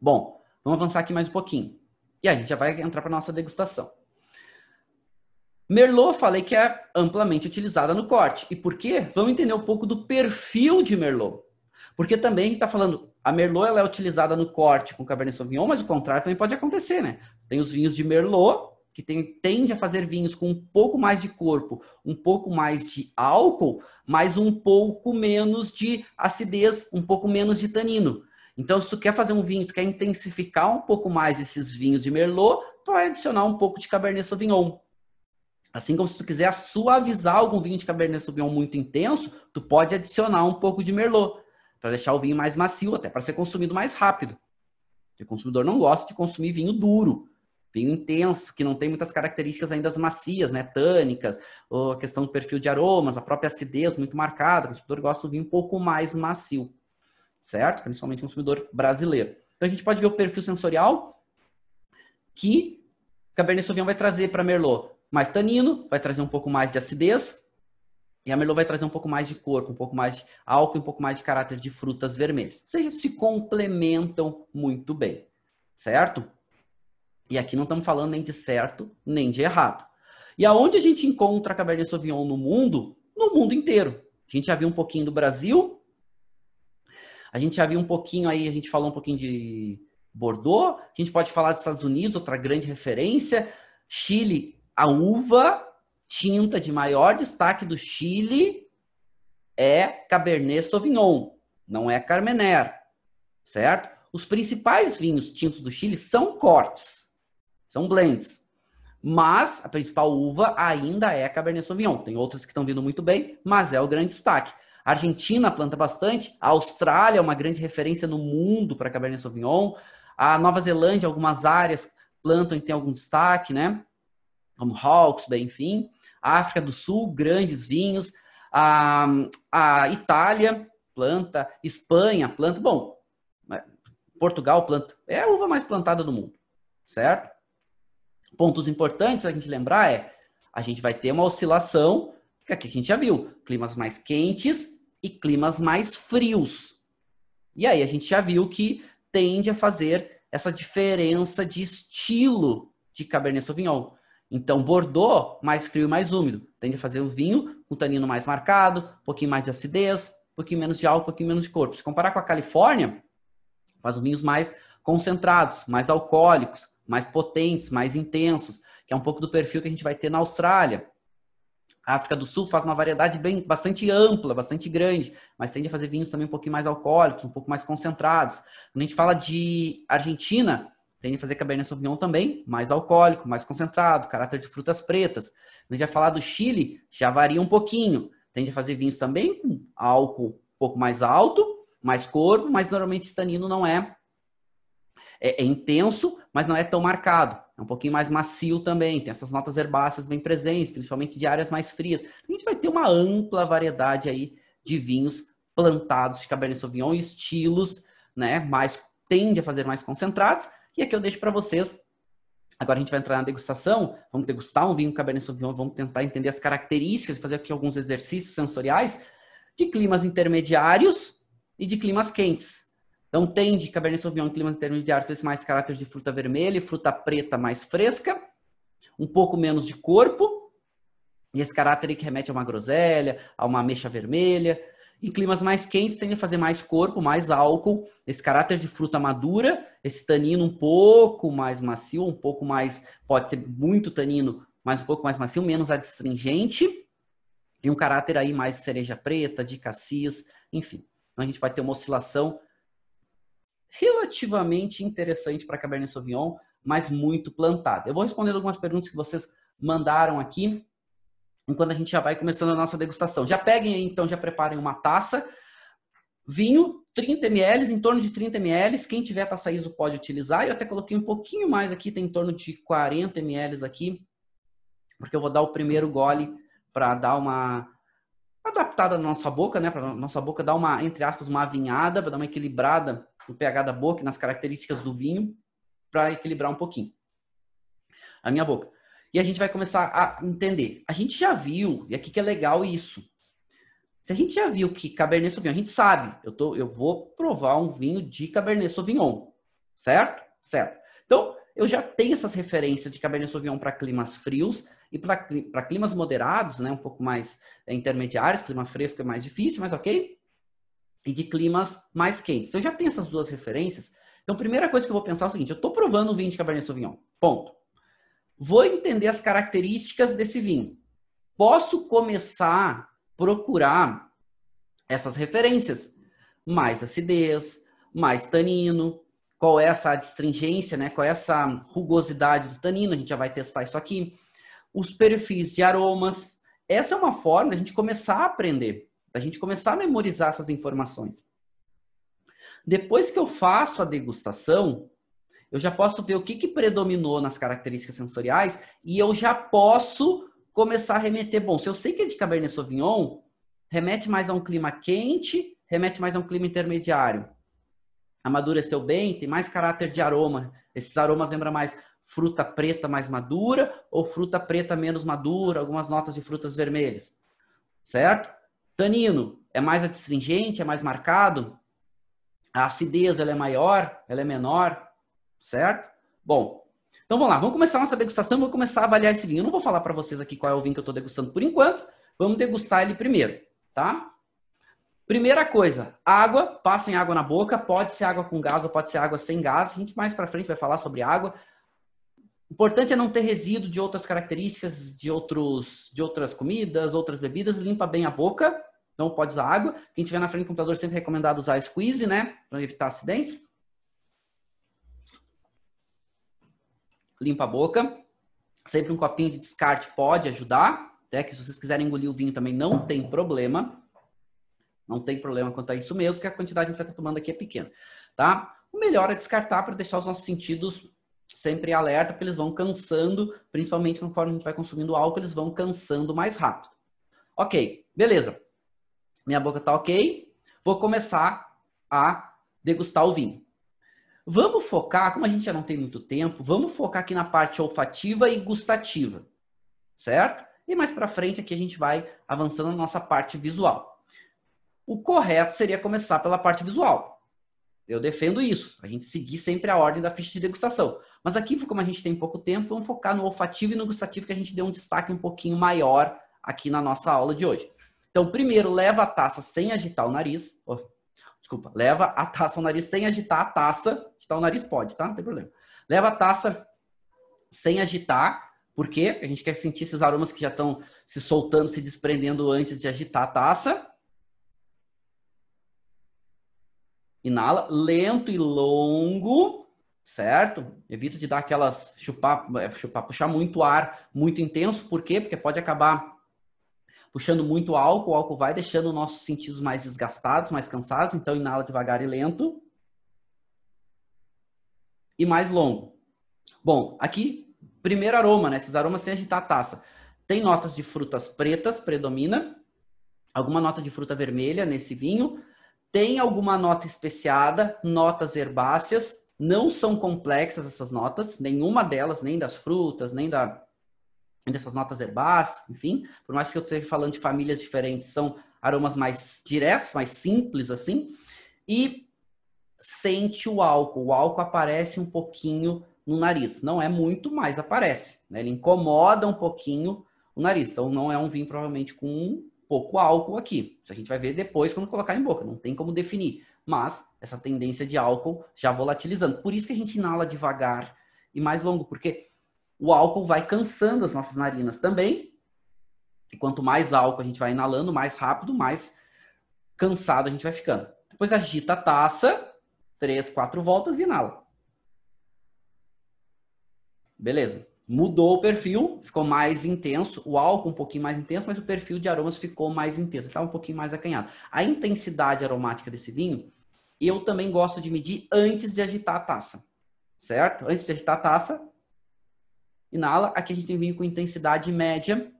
Bom, Vamos avançar aqui mais um pouquinho. E a gente já vai entrar para nossa degustação. Merlot, falei que é amplamente utilizada no corte. E por quê? Vamos entender um pouco do perfil de Merlot. Porque também a gente está falando, a Merlot ela é utilizada no corte com Cabernet Sauvignon, mas o contrário também pode acontecer, né? Tem os vinhos de Merlot, que tem, tende a fazer vinhos com um pouco mais de corpo, um pouco mais de álcool, mas um pouco menos de acidez, um pouco menos de tanino. Então, se tu quer fazer um vinho, tu quer intensificar um pouco mais esses vinhos de Merlot, tu vai adicionar um pouco de Cabernet Sauvignon. Assim como se tu quiser suavizar algum vinho de Cabernet Sauvignon muito intenso, tu pode adicionar um pouco de Merlot para deixar o vinho mais macio, até para ser consumido mais rápido. O consumidor não gosta de consumir vinho duro, vinho intenso, que não tem muitas características ainda macias, né, tânicas, ou a questão do perfil de aromas, a própria acidez muito marcada. O consumidor gosta de um vinho um pouco mais macio certo? Principalmente consumidor brasileiro. Então a gente pode ver o perfil sensorial que Cabernet Sauvignon vai trazer para Merlot mais tanino, vai trazer um pouco mais de acidez, e a Merlot vai trazer um pouco mais de corpo, um pouco mais de álcool, um pouco mais de caráter de frutas vermelhas. Ou seja, se complementam muito bem, certo? E aqui não estamos falando nem de certo, nem de errado. E aonde a gente encontra a Cabernet Sauvignon no mundo? No mundo inteiro. A gente já viu um pouquinho do Brasil, a gente já viu um pouquinho aí, a gente falou um pouquinho de Bordeaux, a gente pode falar dos Estados Unidos, outra grande referência. Chile, a uva tinta de maior destaque do Chile é Cabernet Sauvignon, não é Carmener, certo? Os principais vinhos tintos do Chile são cortes, são blends. Mas a principal uva ainda é Cabernet Sauvignon. Tem outras que estão vindo muito bem, mas é o grande destaque. A Argentina planta bastante, a Austrália é uma grande referência no mundo para Cabernet Sauvignon, a Nova Zelândia, algumas áreas plantam e tem algum destaque, né? Como Hawke's, enfim. A África do Sul, grandes vinhos. A, a Itália planta, Espanha planta. Bom, Portugal planta. É a uva mais plantada do mundo, certo? Pontos importantes a gente lembrar é a gente vai ter uma oscilação, que aqui a gente já viu, climas mais quentes e climas mais frios. E aí a gente já viu que tende a fazer essa diferença de estilo de Cabernet Sauvignon. Então, Bordeaux, mais frio e mais úmido, tende a fazer o vinho com tanino mais marcado, um pouquinho mais de acidez, um pouquinho menos de álcool, um pouquinho menos de corpo. Se comparar com a Califórnia, faz os vinhos mais concentrados, mais alcoólicos, mais potentes, mais intensos, que é um pouco do perfil que a gente vai ter na Austrália. A África do Sul faz uma variedade bem bastante ampla, bastante grande, mas tende a fazer vinhos também um pouquinho mais alcoólicos, um pouco mais concentrados. Quando a gente fala de Argentina, tende a fazer Cabernet Sauvignon também, mais alcoólico, mais concentrado, caráter de frutas pretas. Quando a gente vai falar do Chile, já varia um pouquinho. Tende a fazer vinhos também com álcool um pouco mais alto, mais corpo, mas normalmente esse tanino não é, é, é intenso, mas não é tão marcado. É um pouquinho mais macio também, tem essas notas herbáceas bem presentes, principalmente de áreas mais frias. A gente vai ter uma ampla variedade aí de vinhos plantados de Cabernet Sauvignon estilos, né, mais tende a fazer mais concentrados. E aqui eu deixo para vocês. Agora a gente vai entrar na degustação, vamos degustar um vinho Cabernet Sauvignon, vamos tentar entender as características, fazer aqui alguns exercícios sensoriais de climas intermediários e de climas quentes. Então tende Cabernet Sauvignon em climas intermediários mais caráter de fruta vermelha e fruta preta mais fresca, um pouco menos de corpo, e esse caráter aí que remete a uma groselha, a uma ameixa vermelha. Em climas mais quentes, tende a fazer mais corpo, mais álcool, esse caráter de fruta madura, esse tanino um pouco mais macio, um pouco mais. Pode ter muito tanino, mas um pouco mais macio, menos adstringente. E um caráter aí mais cereja preta, de cassis, enfim. Então a gente vai ter uma oscilação relativamente interessante para Cabernet Sauvignon, mas muito plantada. Eu vou responder algumas perguntas que vocês mandaram aqui enquanto a gente já vai começando a nossa degustação. Já peguem aí, então, já preparem uma taça. Vinho, 30 ml, em torno de 30 ml. Quem tiver taça ISO pode utilizar. Eu até coloquei um pouquinho mais aqui, tem em torno de 40 ml aqui, porque eu vou dar o primeiro gole para dar uma adaptada na nossa boca, né? Para nossa boca dar uma, entre aspas, uma avinhada, para dar uma equilibrada no pH da boca nas características do vinho, para equilibrar um pouquinho a minha boca. E a gente vai começar a entender. A gente já viu, e aqui que é legal isso. Se a gente já viu que Cabernet Sauvignon, a gente sabe, eu, tô, eu vou provar um vinho de Cabernet Sauvignon, certo? Certo. Então, eu já tenho essas referências de Cabernet Sauvignon para climas frios e para climas moderados, né, um pouco mais é, intermediários, clima fresco é mais difícil, mas ok. E de climas mais quentes. Eu já tenho essas duas referências. Então, a primeira coisa que eu vou pensar é o seguinte: eu estou provando um vinho de Cabernet Sauvignon. Ponto. Vou entender as características desse vinho. Posso começar a procurar essas referências. Mais acidez, mais tanino, qual é essa adstringência, né? qual é essa rugosidade do tanino, a gente já vai testar isso aqui. Os perfis de aromas. Essa é uma forma da gente começar a aprender, da gente começar a memorizar essas informações. Depois que eu faço a degustação, eu já posso ver o que, que predominou nas características sensoriais e eu já posso começar a remeter. Bom, se eu sei que é de Cabernet Sauvignon, remete mais a um clima quente, remete mais a um clima intermediário. Amadureceu bem, tem mais caráter de aroma. Esses aromas lembram mais fruta preta mais madura ou fruta preta menos madura, algumas notas de frutas vermelhas. Certo? Tanino é mais adstringente, é mais marcado. A acidez ela é maior, ela é menor certo? Bom, então vamos lá, vamos começar nossa degustação, vou começar a avaliar esse vinho. Eu não vou falar para vocês aqui qual é o vinho que eu estou degustando por enquanto, vamos degustar ele primeiro, tá? Primeira coisa, água, passem água na boca, pode ser água com gás ou pode ser água sem gás, a gente mais para frente vai falar sobre água. Importante é não ter resíduo de outras características, de, outros, de outras comidas, outras bebidas, limpa bem a boca, não pode usar água. Quem tiver na frente do computador sempre recomendado usar squeeze, né, para evitar acidentes. limpa a boca. Sempre um copinho de descarte pode ajudar, até que se vocês quiserem engolir o vinho também não tem problema. Não tem problema quanto a isso mesmo, porque a quantidade que a gente vai estar tomando aqui é pequena, tá? O melhor é descartar para deixar os nossos sentidos sempre alerta, porque eles vão cansando, principalmente conforme a gente vai consumindo álcool, eles vão cansando mais rápido. Ok, beleza. Minha boca tá ok. Vou começar a degustar o vinho. Vamos focar, como a gente já não tem muito tempo, vamos focar aqui na parte olfativa e gustativa, certo? E mais para frente aqui a gente vai avançando na nossa parte visual. O correto seria começar pela parte visual. Eu defendo isso, a gente seguir sempre a ordem da ficha de degustação. Mas aqui, como a gente tem pouco tempo, vamos focar no olfativo e no gustativo, que a gente deu um destaque um pouquinho maior aqui na nossa aula de hoje. Então, primeiro, leva a taça sem agitar o nariz. Oh, desculpa, leva a taça ao nariz sem agitar a taça. Agitar o nariz pode, tá? Não tem problema. Leva a taça sem agitar, porque a gente quer sentir esses aromas que já estão se soltando, se desprendendo antes de agitar a taça. Inala, lento e longo, certo? Evita de dar aquelas chupar, é, chupar, puxar muito ar, muito intenso. Por quê? Porque pode acabar puxando muito álcool, o álcool vai deixando nossos sentidos mais desgastados, mais cansados, então inala devagar e lento. E mais longo. Bom, aqui, primeiro aroma, né? Esses aromas sem agitar a taça. Tem notas de frutas pretas, predomina. Alguma nota de fruta vermelha nesse vinho. Tem alguma nota especiada, notas herbáceas, não são complexas essas notas, nenhuma delas, nem das frutas, nem da, dessas notas herbáceas, enfim, por mais que eu esteja falando de famílias diferentes, são aromas mais diretos, mais simples assim, e sente o álcool. O álcool aparece um pouquinho no nariz. Não é muito, mas aparece. Né? Ele incomoda um pouquinho o nariz. Então não é um vinho provavelmente com pouco álcool aqui. Isso a gente vai ver depois quando colocar em boca. Não tem como definir. Mas essa tendência de álcool já volatilizando. Por isso que a gente inala devagar e mais longo, porque o álcool vai cansando as nossas narinas também. E quanto mais álcool a gente vai inalando, mais rápido, mais cansado a gente vai ficando. Depois agita a taça, três, quatro voltas e inala. Beleza. Mudou o perfil, ficou mais intenso, o álcool um pouquinho mais intenso, mas o perfil de aromas ficou mais intenso, estava um pouquinho mais acanhado. A intensidade aromática desse vinho, eu também gosto de medir antes de agitar a taça, certo? Antes de agitar a taça, inala. Aqui a gente tem vinho com intensidade média.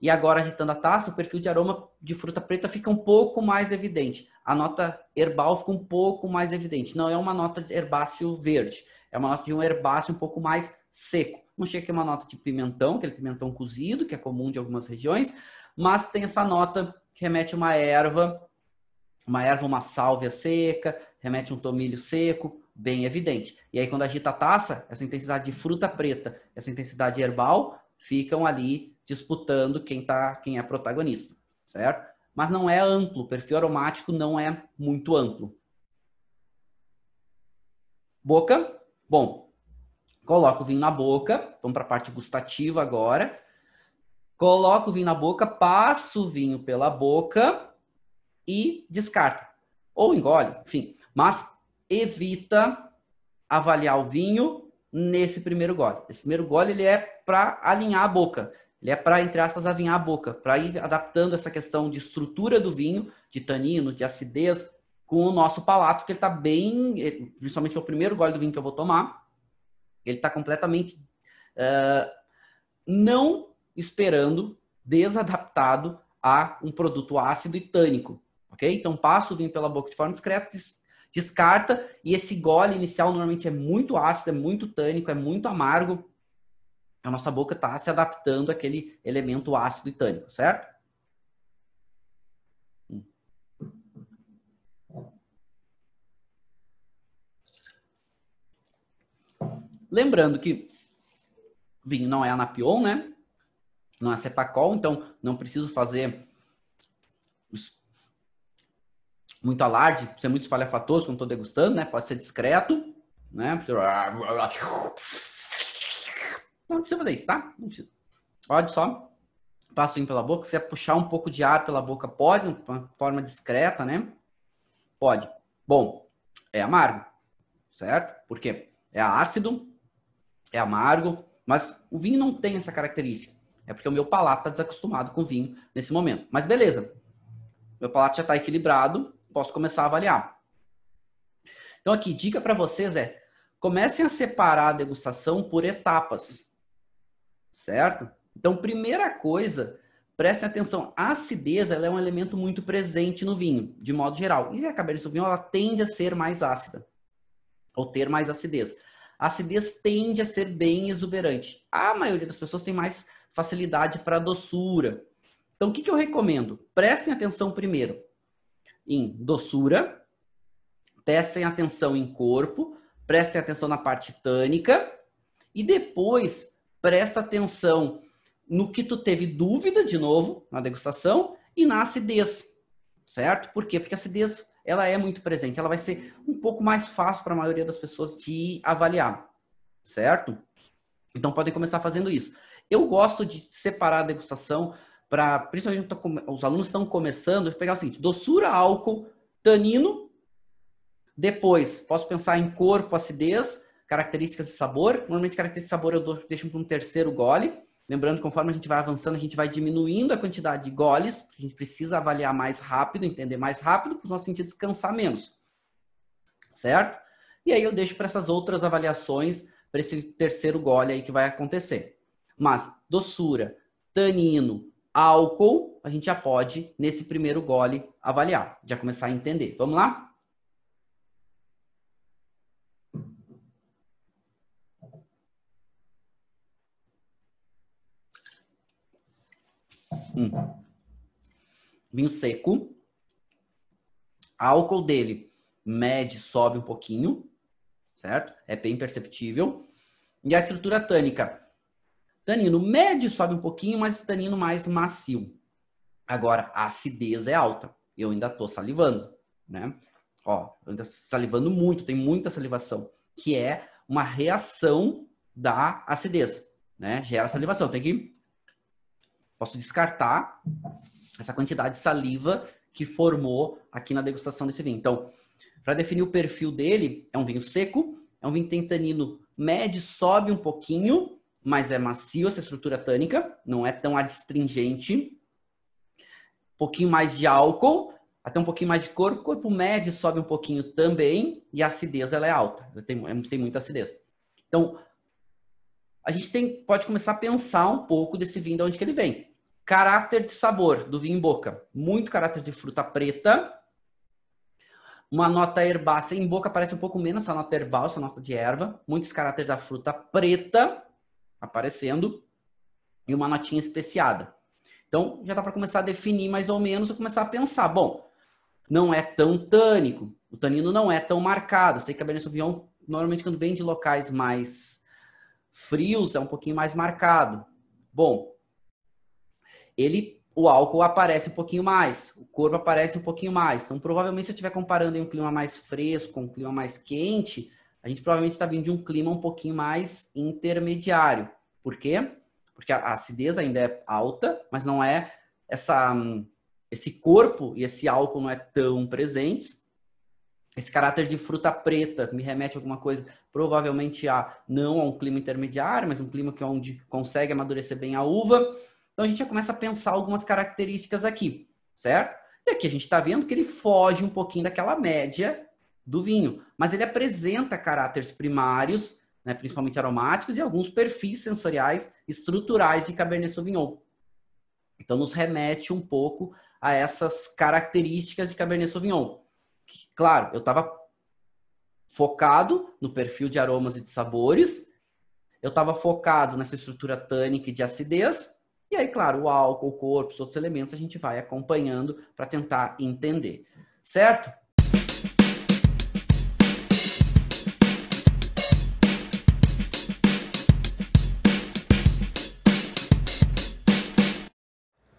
E agora, agitando a taça, o perfil de aroma de fruta preta fica um pouco mais evidente. A nota herbal fica um pouco mais evidente. Não é uma nota de herbáceo verde. É uma nota de um herbáceo um pouco mais seco. Não chega que é uma nota de pimentão, aquele pimentão cozido, que é comum de algumas regiões, mas tem essa nota que remete a uma erva, uma erva, uma sálvia seca, remete a um tomilho seco, bem evidente. E aí, quando agita a taça, essa intensidade de fruta preta, essa intensidade herbal, ficam ali disputando quem, tá, quem é protagonista, certo? Mas não é amplo, o perfil aromático não é muito amplo. Boca, Bom, coloca o vinho na boca, vamos para a parte gustativa agora. Coloca o vinho na boca, passa o vinho pela boca e descarta. Ou engole, enfim. Mas evita avaliar o vinho nesse primeiro gole. Esse primeiro gole ele é para alinhar a boca. Ele é para, entre aspas, avinhar a boca, para ir adaptando essa questão de estrutura do vinho, de tanino, de acidez, com o nosso palato, que ele está bem, principalmente que é o primeiro gole do vinho que eu vou tomar, ele está completamente uh, não esperando, desadaptado a um produto ácido e tânico, ok? Então passa o vinho pela boca de forma discreta, descarta, e esse gole inicial normalmente é muito ácido, é muito tânico, é muito amargo, a nossa boca está se adaptando àquele elemento ácido e tânico, certo? Lembrando que vinho não é anapion, né? Não é cepacol, então não preciso fazer muito alarde, ser muito espalhafatoso quando estou degustando, né? Pode ser discreto, né? Não precisa fazer isso, tá? Não precisa. Pode só passa o pela boca. Se quiser puxar um pouco de ar pela boca, pode, de uma forma discreta, né? Pode. Bom, é amargo, certo? Porque é ácido, é amargo, mas o vinho não tem essa característica. É porque o meu palato está desacostumado com vinho nesse momento. Mas beleza, meu palato já está equilibrado, posso começar a avaliar. Então aqui, dica para vocês é, comecem a separar a degustação por etapas, certo? Então, primeira coisa, prestem atenção, a acidez ela é um elemento muito presente no vinho, de modo geral. E a Cabernet Sauvignon ela tende a ser mais ácida, ou ter mais acidez a acidez tende a ser bem exuberante. A maioria das pessoas tem mais facilidade para doçura. Então, o que, que eu recomendo? Prestem atenção primeiro em doçura, prestem atenção em corpo, prestem atenção na parte tânica e depois presta atenção no que tu teve dúvida de novo na degustação e na acidez, certo? Por quê? Porque a acidez ela é muito presente. Ela vai ser um pouco mais fácil para a maioria das pessoas de avaliar, certo? Então podem começar fazendo isso. Eu gosto de separar a degustação para, principalmente os alunos estão começando, pegar o seguinte: doçura, álcool, tanino. Depois, posso pensar em corpo, acidez, características de sabor. Normalmente, características de sabor eu deixo para um terceiro gole. Lembrando conforme a gente vai avançando, a gente vai diminuindo a quantidade de goles, a gente precisa avaliar mais rápido, entender mais rápido, para os nossos sentidos descansar menos. Certo? E aí eu deixo para essas outras avaliações, para esse terceiro gole aí que vai acontecer. Mas doçura, tanino, álcool, a gente já pode, nesse primeiro gole, avaliar, já começar a entender. Vamos lá? Hum. Vinho seco. Álcool dele mede, sobe um pouquinho, certo? É bem perceptível. E a estrutura tânica. Tanino médio sobe um pouquinho, mas tanino mais macio. Agora, a acidez é alta. Eu ainda tô salivando, né? Ó, eu ainda salivando muito, tem muita salivação, que é uma reação da acidez, né? Gera salivação. Tem que posso descartar essa quantidade de saliva que formou aqui na degustação desse vinho. Então, para definir o perfil dele, é um vinho seco, é um vinho que tem tanino médio, sobe um pouquinho, mas é macio essa estrutura tânica, não é tão adstringente. Um pouquinho mais de álcool, até um pouquinho mais de corpo. Corpo médio sobe um pouquinho também, e a acidez ela é alta, tem, é, tem muita acidez. Então, a gente tem, pode começar a pensar um pouco desse vinho, de onde que ele vem. Caráter de sabor do vinho em boca. Muito caráter de fruta preta. Uma nota herbácea. Em boca parece um pouco menos essa nota herbácea, essa nota de erva. Muitos caráteres da fruta preta aparecendo. E uma notinha especiada. Então, já dá para começar a definir mais ou menos e começar a pensar. Bom, não é tão tânico. O tanino não é tão marcado. Sei que a Cabernet Sauvignon, normalmente, quando vem de locais mais frios, é um pouquinho mais marcado. Bom, ele o álcool aparece um pouquinho mais, o corpo aparece um pouquinho mais. Então, provavelmente, se eu estiver comparando em um clima mais fresco um clima mais quente, a gente provavelmente está vindo de um clima um pouquinho mais intermediário. Por quê? Porque a acidez ainda é alta, mas não é essa esse corpo e esse álcool não é tão presentes. Esse caráter de fruta preta me remete a alguma coisa, provavelmente a não a um clima intermediário, mas um clima que é onde consegue amadurecer bem a uva. Então a gente já começa a pensar algumas características aqui, certo? E aqui a gente está vendo que ele foge um pouquinho daquela média do vinho, mas ele apresenta caráteres primários, né, principalmente aromáticos, e alguns perfis sensoriais estruturais de Cabernet Sauvignon. Então nos remete um pouco a essas características de Cabernet Sauvignon. Claro, eu estava focado no perfil de aromas e de sabores, eu estava focado nessa estrutura tânica e de acidez, e aí, claro, o álcool, o corpo, os outros elementos a gente vai acompanhando para tentar entender, certo?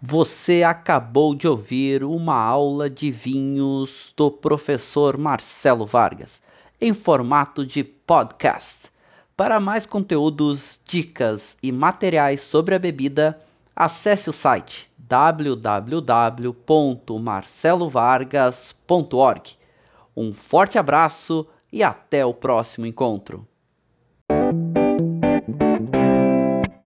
Você acabou de ouvir uma aula de vinhos do professor Marcelo Vargas, em formato de podcast. Para mais conteúdos, dicas e materiais sobre a bebida, acesse o site www.marcelovargas.org. Um forte abraço e até o próximo encontro.